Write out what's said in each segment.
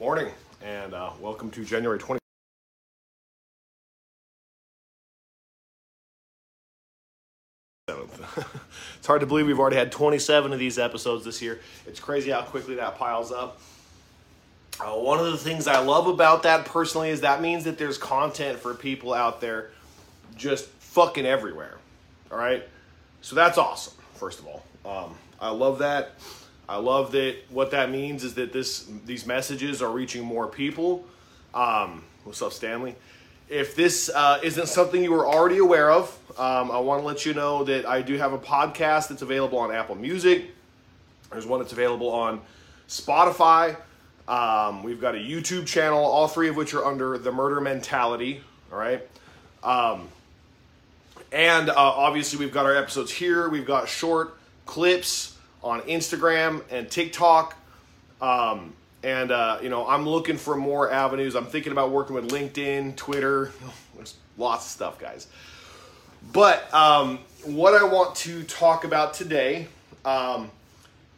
Morning, and uh, welcome to January 20. it's hard to believe we've already had 27 of these episodes this year. It's crazy how quickly that piles up. Uh, one of the things I love about that personally is that means that there's content for people out there just fucking everywhere. All right? So that's awesome, first of all. Um, I love that. I love that what that means is that this these messages are reaching more people. Um, what's up, Stanley? If this uh, isn't something you were already aware of, um, I want to let you know that I do have a podcast that's available on Apple Music. There's one that's available on Spotify. Um, we've got a YouTube channel, all three of which are under the Murder Mentality. All right. Um, and uh, obviously, we've got our episodes here. We've got short clips on Instagram and TikTok. Um, and, uh, you know, I'm looking for more avenues. I'm thinking about working with LinkedIn, Twitter. There's lots of stuff, guys. But um, what I want to talk about today um,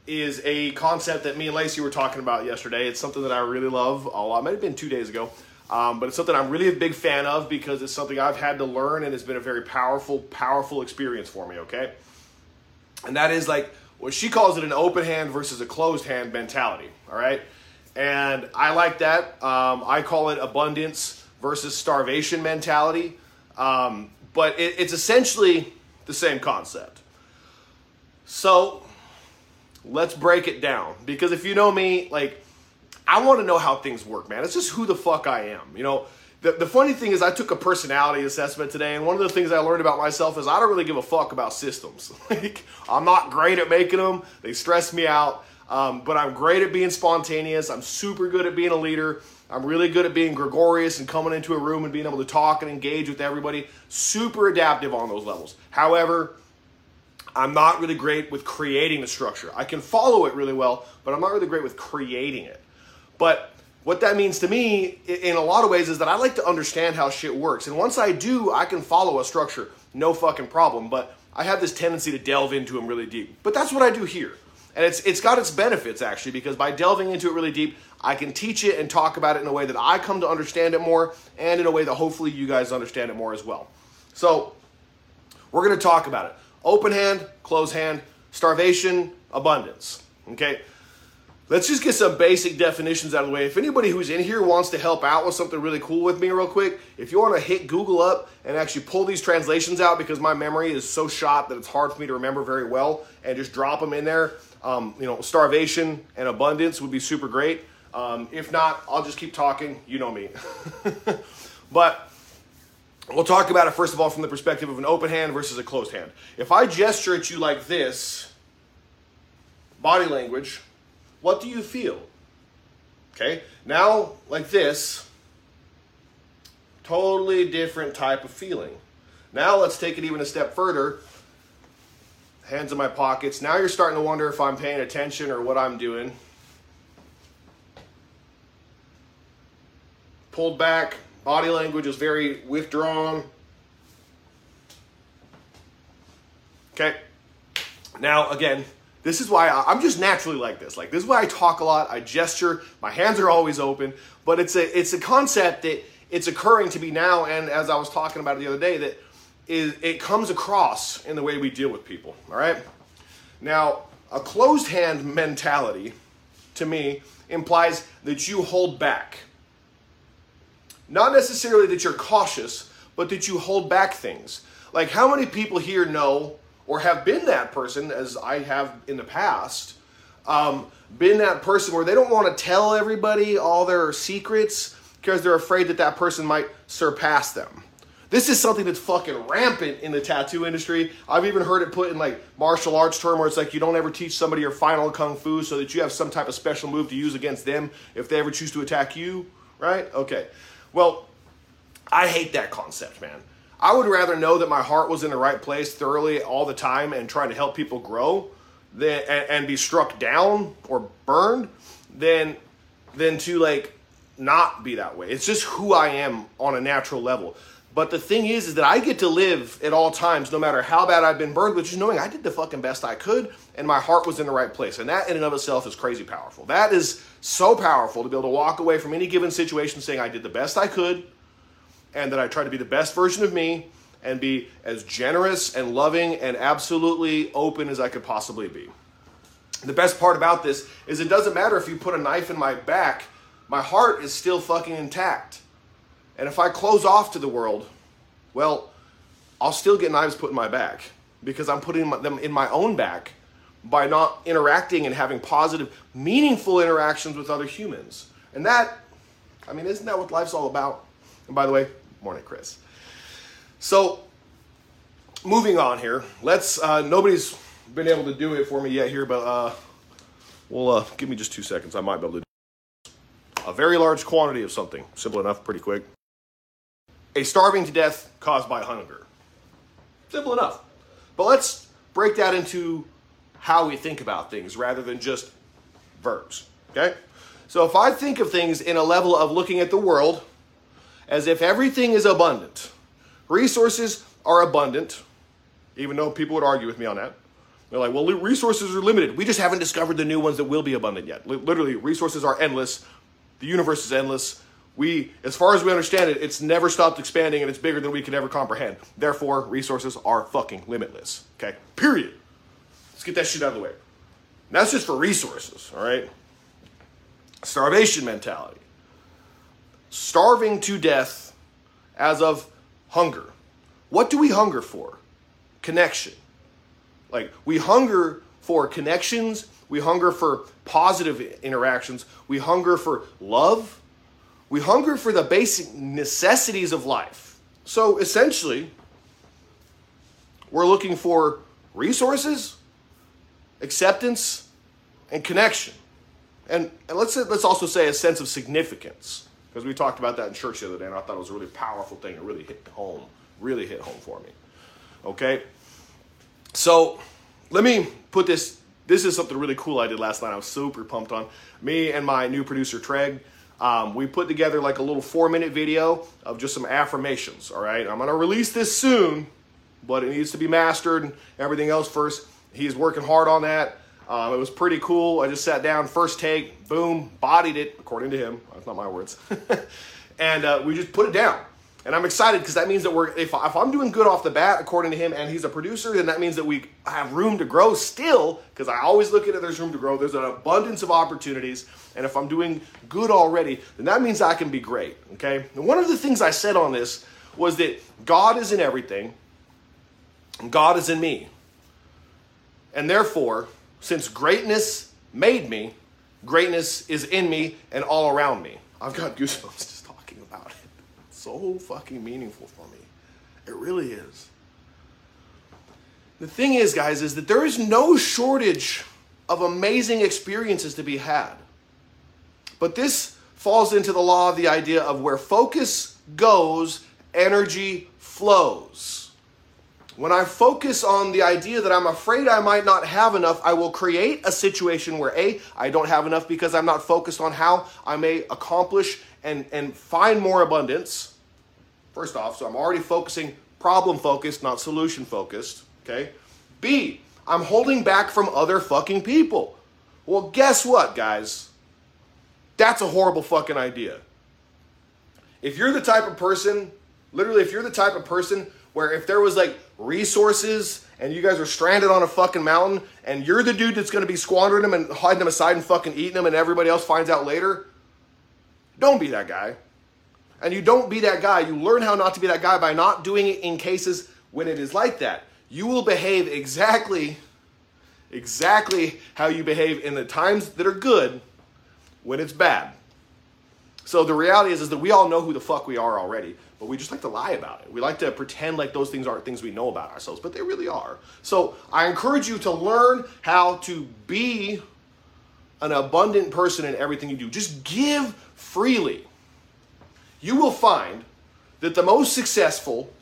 is a concept that me and Lacey were talking about yesterday. It's something that I really love a lot. It might have been two days ago. Um, but it's something I'm really a big fan of because it's something I've had to learn and it's been a very powerful, powerful experience for me, okay? And that is like what she calls it an open hand versus a closed hand mentality, all right? And I like that. Um, I call it abundance versus starvation mentality. Um, but it, it's essentially the same concept. So let's break it down because if you know me, like, I want to know how things work, man. It's just who the fuck I am. You know, the, the funny thing is, I took a personality assessment today, and one of the things I learned about myself is I don't really give a fuck about systems. like, I'm not great at making them, they stress me out, um, but I'm great at being spontaneous. I'm super good at being a leader. I'm really good at being gregarious and coming into a room and being able to talk and engage with everybody. Super adaptive on those levels. However, I'm not really great with creating the structure. I can follow it really well, but I'm not really great with creating it. But what that means to me, in a lot of ways, is that I like to understand how shit works. And once I do, I can follow a structure, no fucking problem. But I have this tendency to delve into them really deep. But that's what I do here. And it's, it's got its benefits, actually, because by delving into it really deep, I can teach it and talk about it in a way that I come to understand it more, and in a way that hopefully you guys understand it more as well. So, we're going to talk about it open hand, close hand, starvation, abundance. Okay? Let's just get some basic definitions out of the way. If anybody who's in here wants to help out with something really cool with me, real quick, if you want to hit Google up and actually pull these translations out because my memory is so shot that it's hard for me to remember very well, and just drop them in there, um, you know, starvation and abundance would be super great. Um, if not, I'll just keep talking. You know me. but we'll talk about it first of all from the perspective of an open hand versus a closed hand. If I gesture at you like this, body language what do you feel? Okay, now like this, totally different type of feeling. Now let's take it even a step further. Hands in my pockets. Now you're starting to wonder if I'm paying attention or what I'm doing. Pulled back, body language is very withdrawn. Okay. Now, again, this is why I, am just naturally like this. Like this is why I talk a lot. I gesture. My hands are always open. But it's a it's a concept that it's occurring to me now. And as I was talking about it the other day, that is it comes across in the way we deal with people. All right. Now, a closed hand mentality, to me, implies that you hold back. Not necessarily that you're cautious, but that you hold back things. Like how many people here know or have been that person, as I have in the past, um, been that person where they don't want to tell everybody all their secrets because they're afraid that that person might surpass them. This is something that's fucking rampant in the tattoo industry. I've even heard it put in like martial arts term where it's like you don't ever teach somebody your final kung fu so that you have some type of special move to use against them if they ever choose to attack you, right? Okay. Well, I hate that concept, man. I would rather know that my heart was in the right place thoroughly all the time and trying to help people grow than and, and be struck down or burned than than to like not be that way. It's just who I am on a natural level. But the thing is, is that I get to live at all times, no matter how bad I've been burned, which is knowing I did the fucking best I could and my heart was in the right place. And that in and of itself is crazy powerful. That is so powerful to be able to walk away from any given situation saying I did the best I could and that I try to be the best version of me and be as generous and loving and absolutely open as I could possibly be. The best part about this is it doesn't matter if you put a knife in my back, my heart is still fucking intact. And if I close off to the world, well, I'll still get knives put in my back because I'm putting them in my own back by not interacting and having positive, meaningful interactions with other humans. And that, I mean, isn't that what life's all about? And by the way, morning, Chris. So, moving on here, let's, uh, nobody's been able to do it for me yet here, but uh, well, uh, give me just two seconds. I might be able to do a very large quantity of something. Simple enough, pretty quick. A starving to death caused by hunger. Simple enough. But let's break that into how we think about things rather than just verbs. Okay? So if I think of things in a level of looking at the world as if everything is abundant, resources are abundant, even though people would argue with me on that. They're like, well, resources are limited. We just haven't discovered the new ones that will be abundant yet. Literally, resources are endless. The universe is endless. We, as far as we understand it, it's never stopped expanding and it's bigger than we can ever comprehend. Therefore, resources are fucking limitless. Okay? Period. Let's get that shit out of the way. And that's just for resources, all right? Starvation mentality. Starving to death as of hunger. What do we hunger for? Connection. Like, we hunger for connections, we hunger for positive interactions, we hunger for love, we hunger for the basic necessities of life. So essentially, we're looking for resources, acceptance, and connection. And, let's, let's also say a sense of significance, because we talked about that in church the other day, and I thought it was a really powerful thing. It really hit home, really hit home for me. Okay? So let me put this. This is something really cool I did last night. I was super pumped on. Me and my new producer, Treg, um, we put together like a little four minute video of just some affirmations. All right, I'm gonna release this soon, but it needs to be mastered and everything else first. He's working hard on that. Um, it was pretty cool. I just sat down, first take, boom, bodied it, according to him. That's not my words. and uh, we just put it down. And I'm excited because that means that we're, if, if I'm doing good off the bat, according to him, and he's a producer, then that means that we have room to grow still, because I always look at it, there's room to grow. There's an abundance of opportunities. And if I'm doing good already, then that means I can be great, okay? And one of the things I said on this was that God is in everything, God is in me. And therefore, since greatness made me, greatness is in me and all around me. I've got goosebumps just talking about it so fucking meaningful for me. It really is. The thing is, guys, is that there is no shortage of amazing experiences to be had. But this falls into the law of the idea of where focus goes, energy flows. When I focus on the idea that I'm afraid I might not have enough, I will create a situation where A, I don't have enough because I'm not focused on how I may accomplish and, and find more abundance. First off, so I'm already focusing problem focused, not solution focused. Okay. B, I'm holding back from other fucking people. Well, guess what, guys? That's a horrible fucking idea. If you're the type of person, literally, if you're the type of person where if there was like resources and you guys are stranded on a fucking mountain and you're the dude that's gonna be squandering them and hiding them aside and fucking eating them and everybody else finds out later, don't be that guy and you don't be that guy. You learn how not to be that guy by not doing it in cases when it is like that. You will behave exactly, exactly how you behave in the times that are good when it's bad. So the reality is, is that we all know who the fuck we are already, but we just like to lie about it. We like to pretend like those things aren't things we know about ourselves, but they really are. So I encourage you to learn how to be an abundant person in everything you do. Just give freely you will find that the most successful,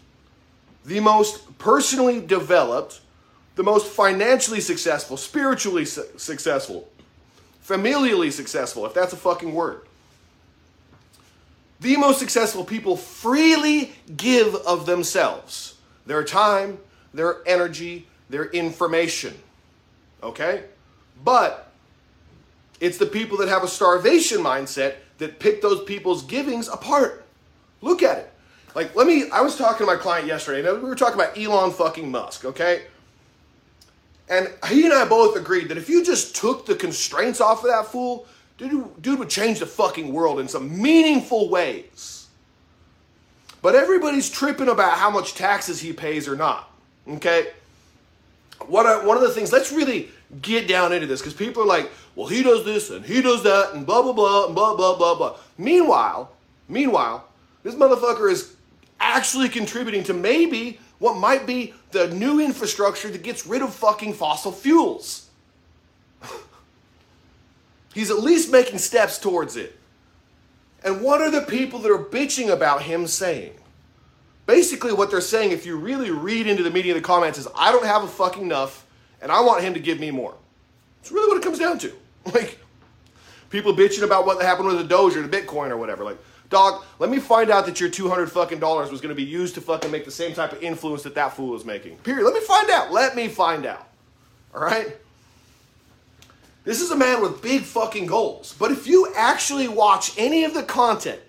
the most personally developed, the most financially successful, spiritually su- successful, familially successful, if that's a fucking word, The most successful people freely give of themselves their time, their energy, their information. Okay? But it's the people that have a starvation mindset that pick those people's givings apart. Look at it. Like, let me, I was talking to my client yesterday, and we were talking about Elon fucking Musk, okay? And he and I both agreed that if you just took the constraints off of that fool, dude, dude would change the fucking world in some meaningful ways. But everybody's tripping about how much taxes he pays or not, okay? What I, one of the things, let's really get down into this because people are like, well, he does this and he does that and blah, blah, blah, and blah, blah, blah, blah. Meanwhile, meanwhile, this motherfucker is actually contributing to maybe what might be the new infrastructure that gets rid of fucking fossil fuels. He's at least making steps towards it. And what are the people that are bitching about him saying? Basically, what they're saying, if you really read into the media, of the comments, is I don't have a fucking enough, and I want him to give me more. It's really what it comes down to. Like, people bitching about what happened with the Doge or the Bitcoin or whatever. Like, dog, let me find out that your 200 fucking dollars was going to be used to fucking make the same type of influence that that fool is making. Period. Let me find out. Let me find out. All right? This is a man with big fucking goals. But if you actually watch any of the content,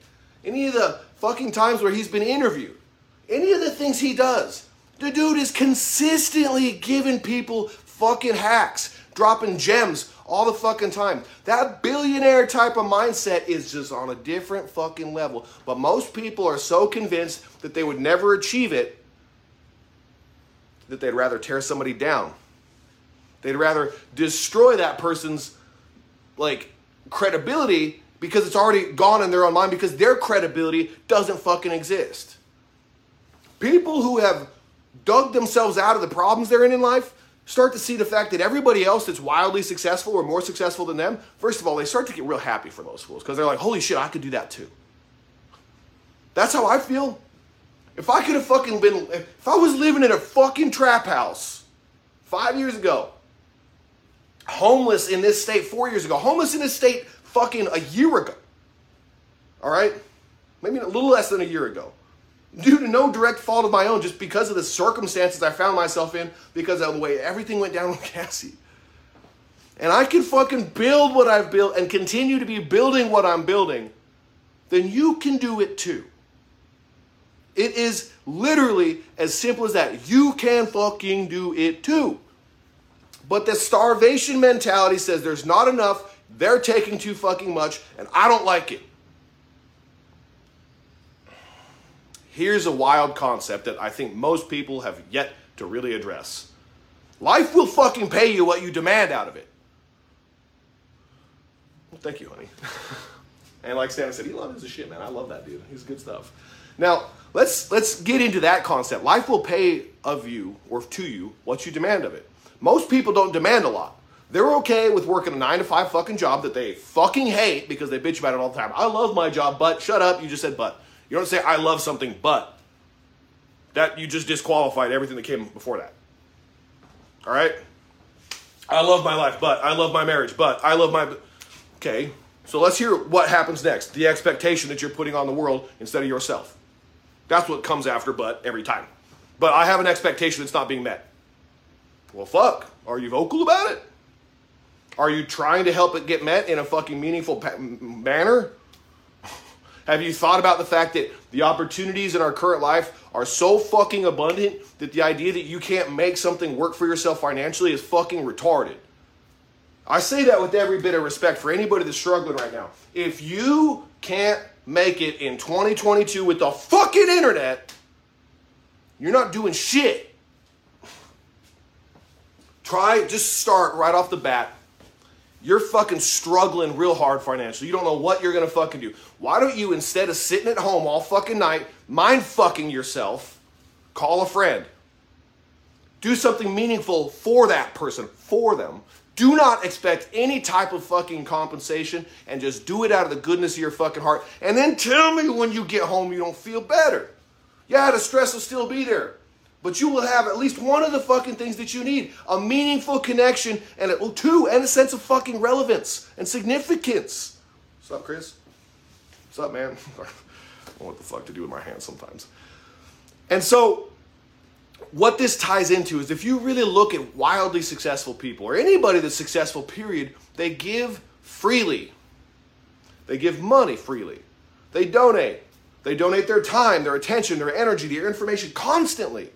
any of the fucking times where he's been interviewed, any of the things he does, the dude is consistently giving people fucking hacks, dropping gems all the fucking time. That billionaire type of mindset is just on a different fucking level. But most people are so convinced that they would never achieve it that they'd rather tear somebody down. They'd rather destroy that person's like credibility because it's already gone in their own mind because their credibility doesn't fucking exist. People who have dug themselves out of the problems they're in in life start to see the fact that everybody else that's wildly successful or more successful than them, first of all, they start to get real happy for those fools because they're like, holy shit, I could do that too. That's how I feel. If I could have fucking been, if I was living in a fucking trap house five years ago, homeless in this state four years ago, homeless in this state fucking a year ago, all right? Maybe a little less than a year ago due to no direct fault of my own, just because of the circumstances I found myself in, because of the way everything went down with Cassie. And I can fucking build what I've built and continue to be building what I'm building, then you can do it too. It is literally as simple as that. You can fucking do it too. But the starvation mentality says there's not enough, they're taking too fucking much, and I don't like it. Here's a wild concept that I think most people have yet to really address. Life will fucking pay you what you demand out of it. Well, thank you, honey. and like Stan said, Elon is a shit, man. I love that dude. He's good stuff. Now, let's let's get into that concept. Life will pay of you or to you what you demand of it. Most people don't demand a lot. They're okay with working a nine to five fucking job that they fucking hate because they bitch about it all the time. I love my job, but shut up, you just said but. You don't say, I love something, but. That you just disqualified everything that came before that. All right? I love my life, but. I love my marriage, but. I love my. Okay, so let's hear what happens next. The expectation that you're putting on the world instead of yourself. That's what comes after but every time. But I have an expectation that's not being met. Well, fuck. Are you vocal about it? Are you trying to help it get met in a fucking meaningful pa- manner? Have you thought about the fact that the opportunities in our current life are so fucking abundant that the idea that you can't make something work for yourself financially is fucking retarded? I say that with every bit of respect for anybody that's struggling right now. If you can't make it in 2022 with the fucking internet, you're not doing shit. Try, just start right off the bat you're fucking struggling real hard financially. You don't know what you're gonna fucking do. Why don't you, instead of sitting at home all fucking night, mind fucking yourself, call a friend. Do something meaningful for that person, for them. Do not expect any type of fucking compensation and just do it out of the goodness of your fucking heart. And then tell me when you get home you don't feel better. Yeah, the stress will still be there but you will have at least one of the fucking things that you need a meaningful connection and a, two and a sense of fucking relevance and significance what's up chris what's up man know what the fuck to do with my hands sometimes. And so, what this ties into is if you really look at wildly successful people or anybody that's successful, period, they give freely. They give money freely. They donate. They donate their time, their attention, their energy, their information constantly.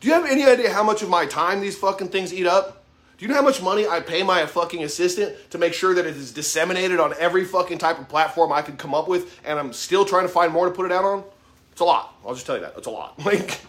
Do you have any idea how much of my time these fucking things eat up? Do you know how much money I pay my fucking assistant to make sure that it is disseminated on every fucking type of platform I could come up with and I'm still trying to find more to put it out on? It's a lot. I'll just tell you that. It's a lot. Like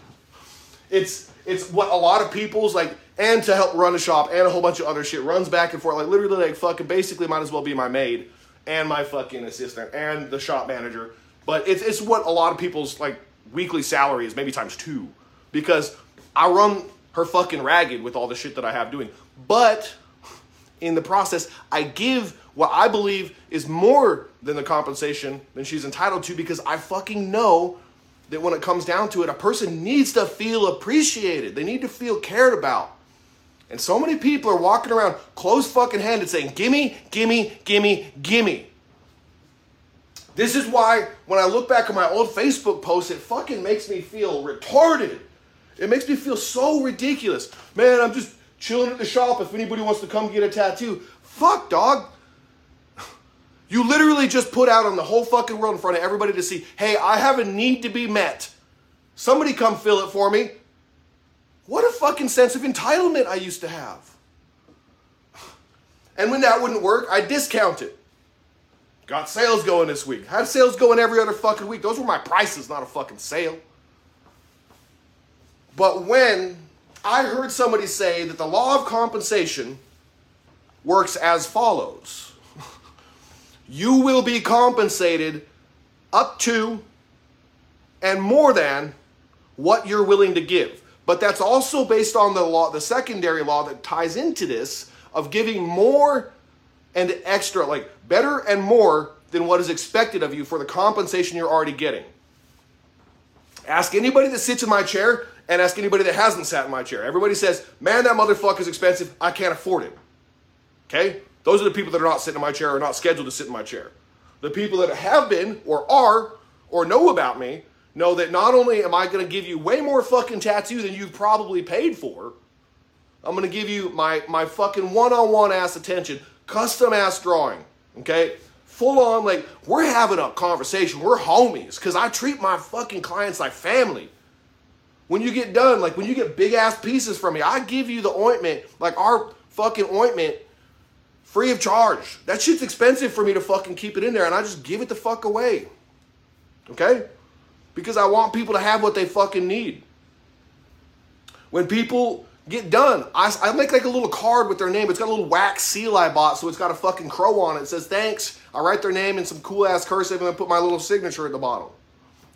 it's it's what a lot of people's like and to help run a shop and a whole bunch of other shit runs back and forth like literally like fucking basically might as well be my maid and my fucking assistant and the shop manager. But it's it's what a lot of people's like weekly salary is, maybe times two. Because I run her fucking ragged with all the shit that I have doing. But in the process, I give what I believe is more than the compensation than she's entitled to because I fucking know that when it comes down to it, a person needs to feel appreciated. They need to feel cared about. And so many people are walking around close fucking handed saying, gimme, gimme, gimme, gimme. This is why when I look back at my old Facebook posts, it fucking makes me feel retarded. It makes me feel so ridiculous. Man, I'm just chilling at the shop if anybody wants to come get a tattoo. Fuck, dog. You literally just put out on the whole fucking world in front of everybody to see, hey, I have a need to be met. Somebody come fill it for me. What a fucking sense of entitlement I used to have. And when that wouldn't work, I discount it. Got sales going this week. Had sales going every other fucking week. Those were my prices, not a fucking sale. But when I heard somebody say that the law of compensation works as follows you will be compensated up to and more than what you're willing to give. But that's also based on the law, the secondary law that ties into this of giving more and extra, like better and more than what is expected of you for the compensation you're already getting. Ask anybody that sits in my chair and ask anybody that hasn't sat in my chair. Everybody says, man, that motherfucker's expensive. I can't afford it. Okay? Those are the people that are not sitting in my chair or not scheduled to sit in my chair. The people that have been or are or know about me know that not only am I going to give you way more fucking tattoo than you've probably paid for, I'm going to give you my, my fucking one on one ass attention, custom ass drawing, okay? Full on, like, we're having a conversation. We're homies because I treat my fucking clients like family. When you get done, like when you get big ass pieces from me, I give you the ointment, like our fucking ointment, free of charge. That shit's expensive for me to fucking keep it in there, and I just give it the fuck away. Okay? because I want people to have what they fucking need. When people get done, I, I make like a little card with their name. It's got a little wax seal I bought, so it's got a fucking crow on it. It says thanks. I write their name in some cool ass cursive and I put my little signature at the bottom.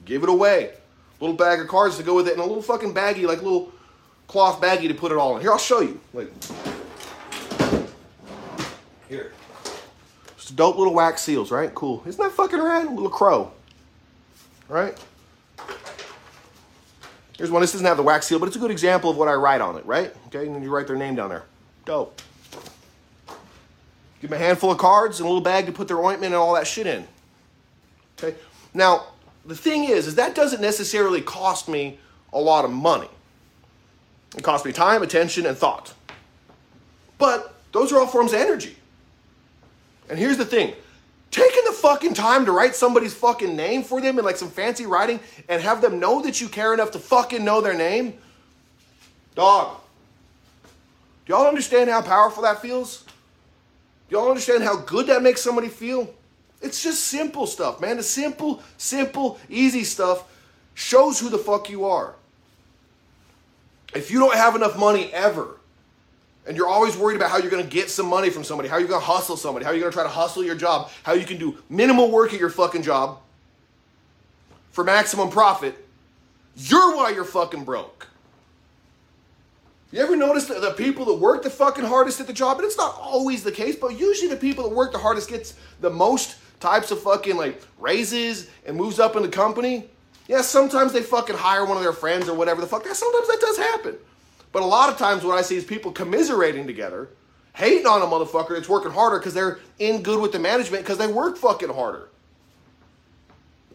Give it away. Little bag of cards to go with it, and a little fucking baggie, like little cloth baggie to put it all in. Here, I'll show you. Like, here. Just dope little wax seals, right? Cool. Isn't that fucking rad? Little crow. Right? Here's one. This doesn't have the wax seal, but it's a good example of what I write on it, right? Okay, and you write their name down there. Dope. Give them a handful of cards and a little bag to put their ointment and all that shit in. Okay. Now, the thing is, is that doesn't necessarily cost me a lot of money. It costs me time, attention, and thought. But those are all forms of energy. And here's the thing taking the fucking time to write somebody's fucking name for them in like some fancy writing and have them know that you care enough to fucking know their name? Dog. Do y'all understand how powerful that feels? Do y'all understand how good that makes somebody feel? It's just simple stuff, man. The simple, simple, easy stuff shows who the fuck you are. If you don't have enough money ever, and you're always worried about how you're going to get some money from somebody, how you're going to hustle somebody, how you're going to try to hustle your job, how you can do minimal work at your fucking job for maximum profit, you're why you're fucking broke. You ever notice that the people that work the fucking hardest at the job, and it's not always the case, but usually the people that work the hardest gets the most types of fucking like raises and moves up in the company. Yeah, sometimes they fucking hire one of their friends or whatever the fuck. Yeah, sometimes that does happen. But a lot of times what I see is people commiserating together, hating on a motherfucker that's working harder because they're in good with the management because they work fucking harder.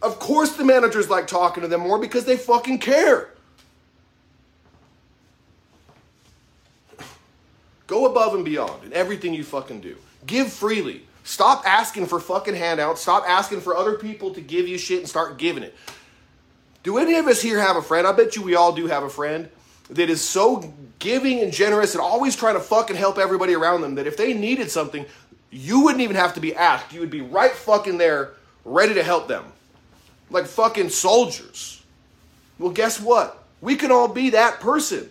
Of course, the managers like talking to them more because they fucking care. Go above and beyond in everything you fucking do. Give freely. Stop asking for fucking handouts. Stop asking for other people to give you shit and start giving it. Do any of us here have a friend? I bet you we all do have a friend that is so giving and generous and always trying to fucking help everybody around them that if they needed something, you wouldn't even have to be asked. You would be right fucking there, ready to help them. Like fucking soldiers. Well, guess what? We can all be that person.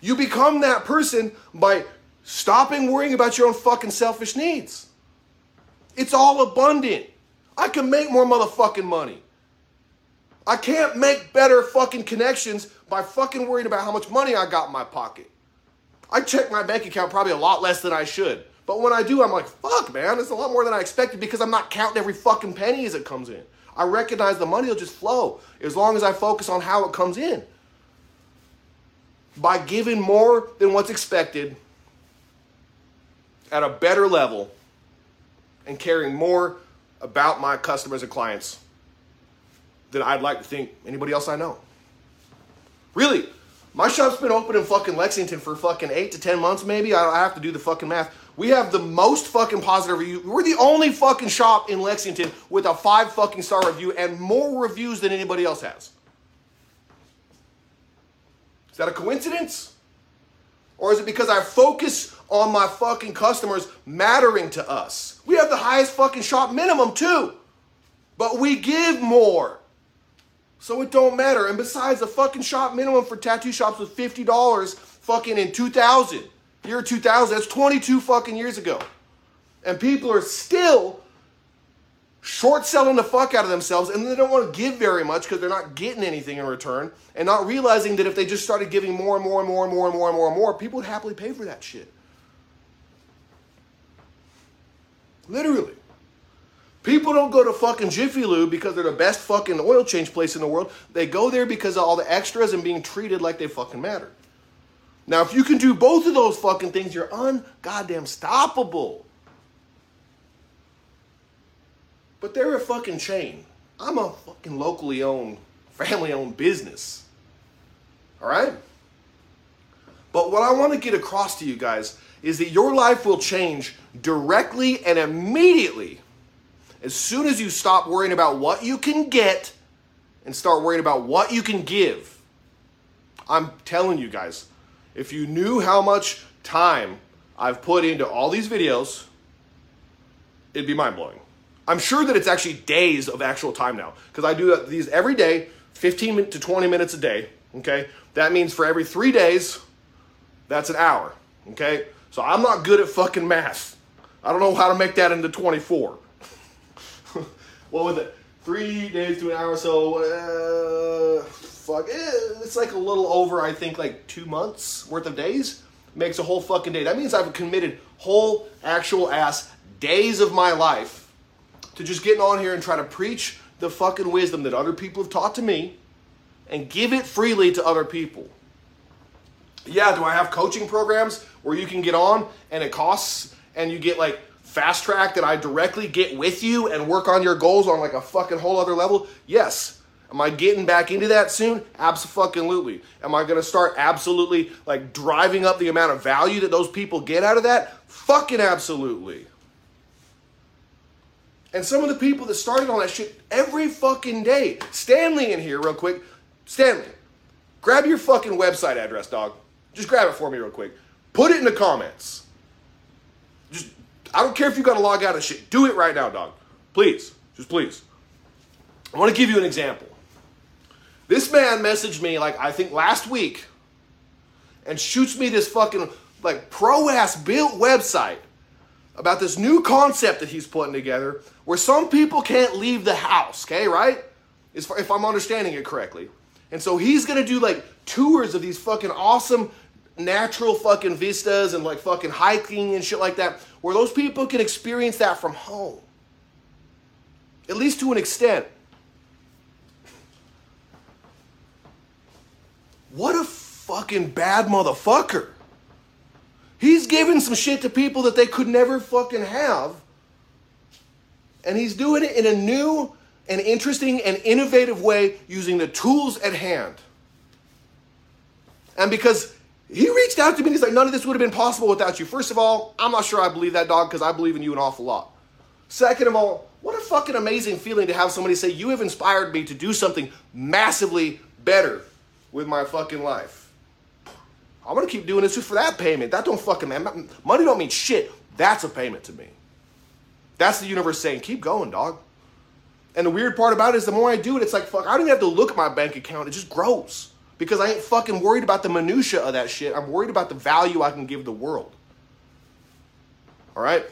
You become that person by stopping worrying about your own fucking selfish needs. It's all abundant. I can make more motherfucking money. I can't make better fucking connections by fucking worrying about how much money I got in my pocket. I check my bank account probably a lot less than I should. But when I do, I'm like, fuck, man, it's a lot more than I expected because I'm not counting every fucking penny as it comes in. I recognize the money will just flow as long as I focus on how it comes in. By giving more than what's expected at a better level and caring more about my customers and clients than I'd like to think anybody else I know. Really, my shop's been open in fucking Lexington for fucking eight to ten months, maybe. I have to do the fucking math. We have the most fucking positive review. We're the only fucking shop in Lexington with a five fucking star review and more reviews than anybody else has. Is that a coincidence? Or is it because I focus on my fucking customers mattering to us? We have the highest fucking shop minimum too. But we give more. So it don't matter. And besides, the fucking shop minimum for tattoo shops was $50 fucking in 2000. Year 2000, that's 22 fucking years ago. And people are still short selling the fuck out of themselves and they don't want to give very much because they're not getting anything in return and not realizing that if they just started giving more and more and more and more and more and more and more, people would happily pay for that shit. Literally. People don't go to fucking Jiffy Lube because they're the best fucking oil change place in the world. They go there because of all the extras and being treated like they fucking matter. Now, if you can do both of those fucking things, you're ungoddamn stoppable. But they're a fucking chain. I'm a fucking locally owned, family owned business. All right? But what I want to get across to you guys is that your life will change directly and immediately as soon as you stop worrying about what you can get and start worrying about what you can give. I'm telling you guys, if you knew how much time I've put into all these videos, it'd be mind blowing. I'm sure that it's actually days of actual time now because I do these every day, 15 to 20 minutes a day. Okay, that means for every three days, that's an hour. Okay, so I'm not good at fucking math. I don't know how to make that into 24 what was it? Three days to an hour. So, uh, fuck, eh, it's like a little over. I think like two months worth of days makes a whole fucking day. That means I've committed whole actual ass days of my life to just getting on here and try to preach the fucking wisdom that other people have taught to me and give it freely to other people. Yeah, do I have coaching programs where you can get on and it costs and you get like fast track that I directly get with you and work on your goals on like a fucking whole other level? Yes. Am I getting back into that soon? Absolutely. Am I going to start absolutely like driving up the amount of value that those people get out of that? Fucking absolutely. And some of the people that started on that shit every fucking day. Stanley in here, real quick. Stanley, grab your fucking website address, dog. Just grab it for me, real quick. Put it in the comments. Just I don't care if you got to log out of shit. Do it right now, dog. Please. Just please. I want to give you an example. This man messaged me, like, I think last week, and shoots me this fucking, like, pro ass built website about this new concept that he's putting together where some people can't leave the house, okay, right? If I'm understanding it correctly. And so he's gonna do like tours of these fucking awesome natural fucking vistas and like fucking hiking and shit like that, where those people can experience that from home. At least to an extent. What a fucking bad motherfucker. He's giving some shit to people that they could never fucking have. And he's doing it in a new an interesting and innovative way using the tools at hand. And because he reached out to me and he's like, none of this would have been possible without you. First of all, I'm not sure I believe that dog because I believe in you an awful lot. Second of all, what a fucking amazing feeling to have somebody say, you have inspired me to do something massively better with my fucking life. I'm gonna keep doing this just for that payment. That don't fucking man. Money don't mean shit. That's a payment to me. That's the universe saying, keep going, dog. And the weird part about it is the more I do it, it's like fuck, I don't even have to look at my bank account. It just grows because I ain't fucking worried about the minutia of that shit. I'm worried about the value I can give the world. All right?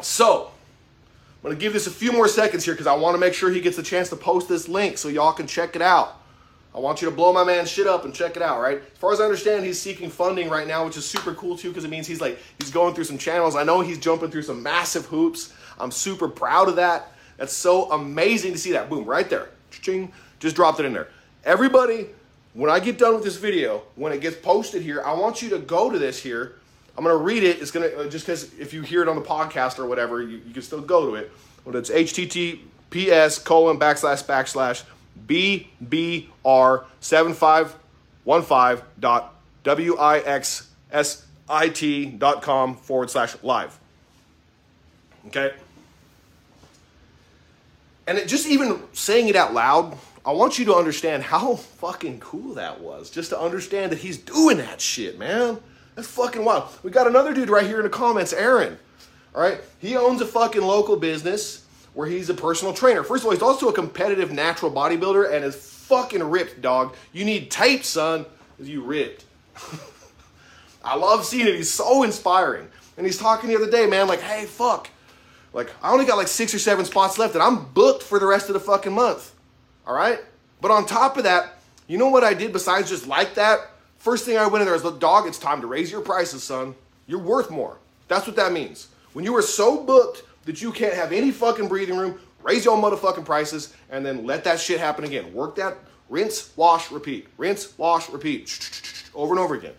So, I'm going to give this a few more seconds here because I want to make sure he gets a chance to post this link so y'all can check it out. I want you to blow my man shit up and check it out, right? As far as I understand, he's seeking funding right now, which is super cool too because it means he's like he's going through some channels. I know he's jumping through some massive hoops. I'm super proud of that. That's so amazing to see that. Boom, right there. Ching, just dropped it in there. Everybody when I get done with this video, when it gets posted here, I want you to go to this here. I'm to read it. It's to, uh, just because if you hear it on the podcast or whatever, you, you can still go to it. But it's https colon backslash backslash bbr7515 dot wixsite dot com forward slash live. Okay? And it just even saying it out loud I want you to understand how fucking cool that was. Just to understand that he's doing that shit, man. That's fucking wild. We got another dude right here in the comments, Aaron. All right, he owns a fucking local business where he's a personal trainer. First of all, he's also a competitive natural bodybuilder and is fucking ripped, dog. You need tape, son, because you ripped. I love seeing it. He's so inspiring. And he's talking the other day, man, like, hey, fuck. Like, I only got like six or seven spots left, and I'm booked for the rest of the fucking month. All right? But on top of that, you know what I did besides just like that? First thing I went in there is, look, dog, it's time to raise your prices, son. You're worth more. That's what that means. When you are so booked that you can't have any fucking breathing room, raise your motherfucking prices, and then let that shit happen again. Work that, rinse, wash, repeat. Rinse, wash, repeat. Over and over again.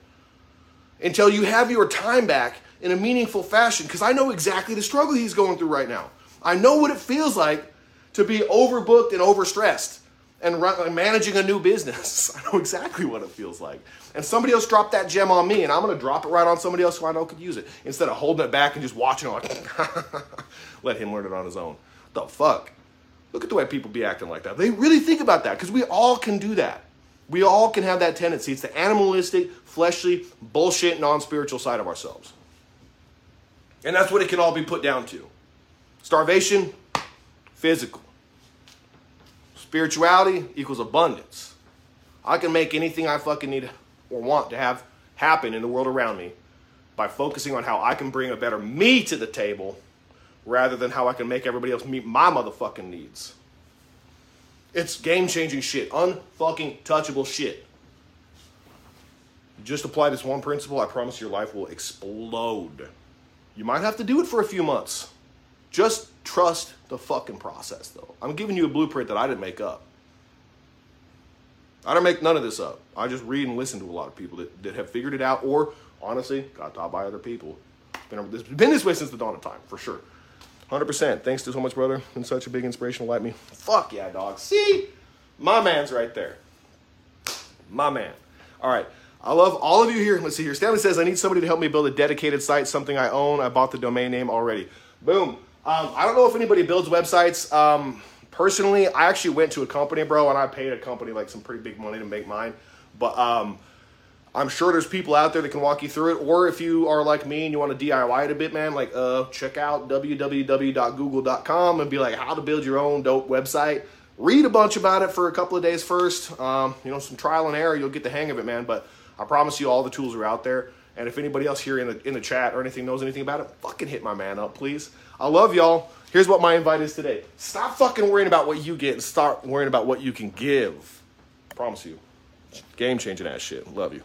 Until you have your time back in a meaningful fashion. Because I know exactly the struggle he's going through right now. I know what it feels like to be overbooked and overstressed and run, managing a new business. I know exactly what it feels like. And somebody else dropped that gem on me, and I'm going to drop it right on somebody else who I know could use it instead of holding it back and just watching it like, let him learn it on his own. The fuck? Look at the way people be acting like that. They really think about that because we all can do that. We all can have that tendency. It's the animalistic, fleshly, bullshit, non spiritual side of ourselves. And that's what it can all be put down to. Starvation, physical. Spirituality equals abundance. I can make anything I fucking need or want to have happen in the world around me by focusing on how I can bring a better me to the table rather than how I can make everybody else meet my motherfucking needs. It's game changing shit, unfucking touchable shit. just apply this one principle, I promise your life will explode. You might have to do it for a few months. Just trust the fucking process, though. I'm giving you a blueprint that I didn't make up. I don't make none of this up. I just read and listen to a lot of people that, that have figured it out or, honestly, got taught by other people. Been, it's been this way since the dawn of time, for sure. 100%. Thanks to so much, brother. Been such a big inspiration to light me. Fuck yeah, dog. See? My man's right there. My man. All right. I love all of you here. Let's see here. Stanley says, I need somebody to help me build a dedicated site, something I own. I bought the domain name already. Boom. Um, I don't know if anybody builds websites. Um, personally, I actually went to a company, bro, and I paid a company like some pretty big money to make mine. But um, I'm sure there's people out there that can walk you through it. Or if you are like me and you want to DIY it a bit, man, like uh, check out www.google.com and be like how to build your own dope website. Read a bunch about it for a couple of days first. Um, you know, some trial and error, you'll get the hang of it, man. But I promise you, all the tools are out there. And if anybody else here in the in the chat or anything knows anything about it, fucking hit my man up, please. I love y'all. Here's what my invite is today. Stop fucking worrying about what you get and start worrying about what you can give. I promise you. Game changing ass shit. Love you.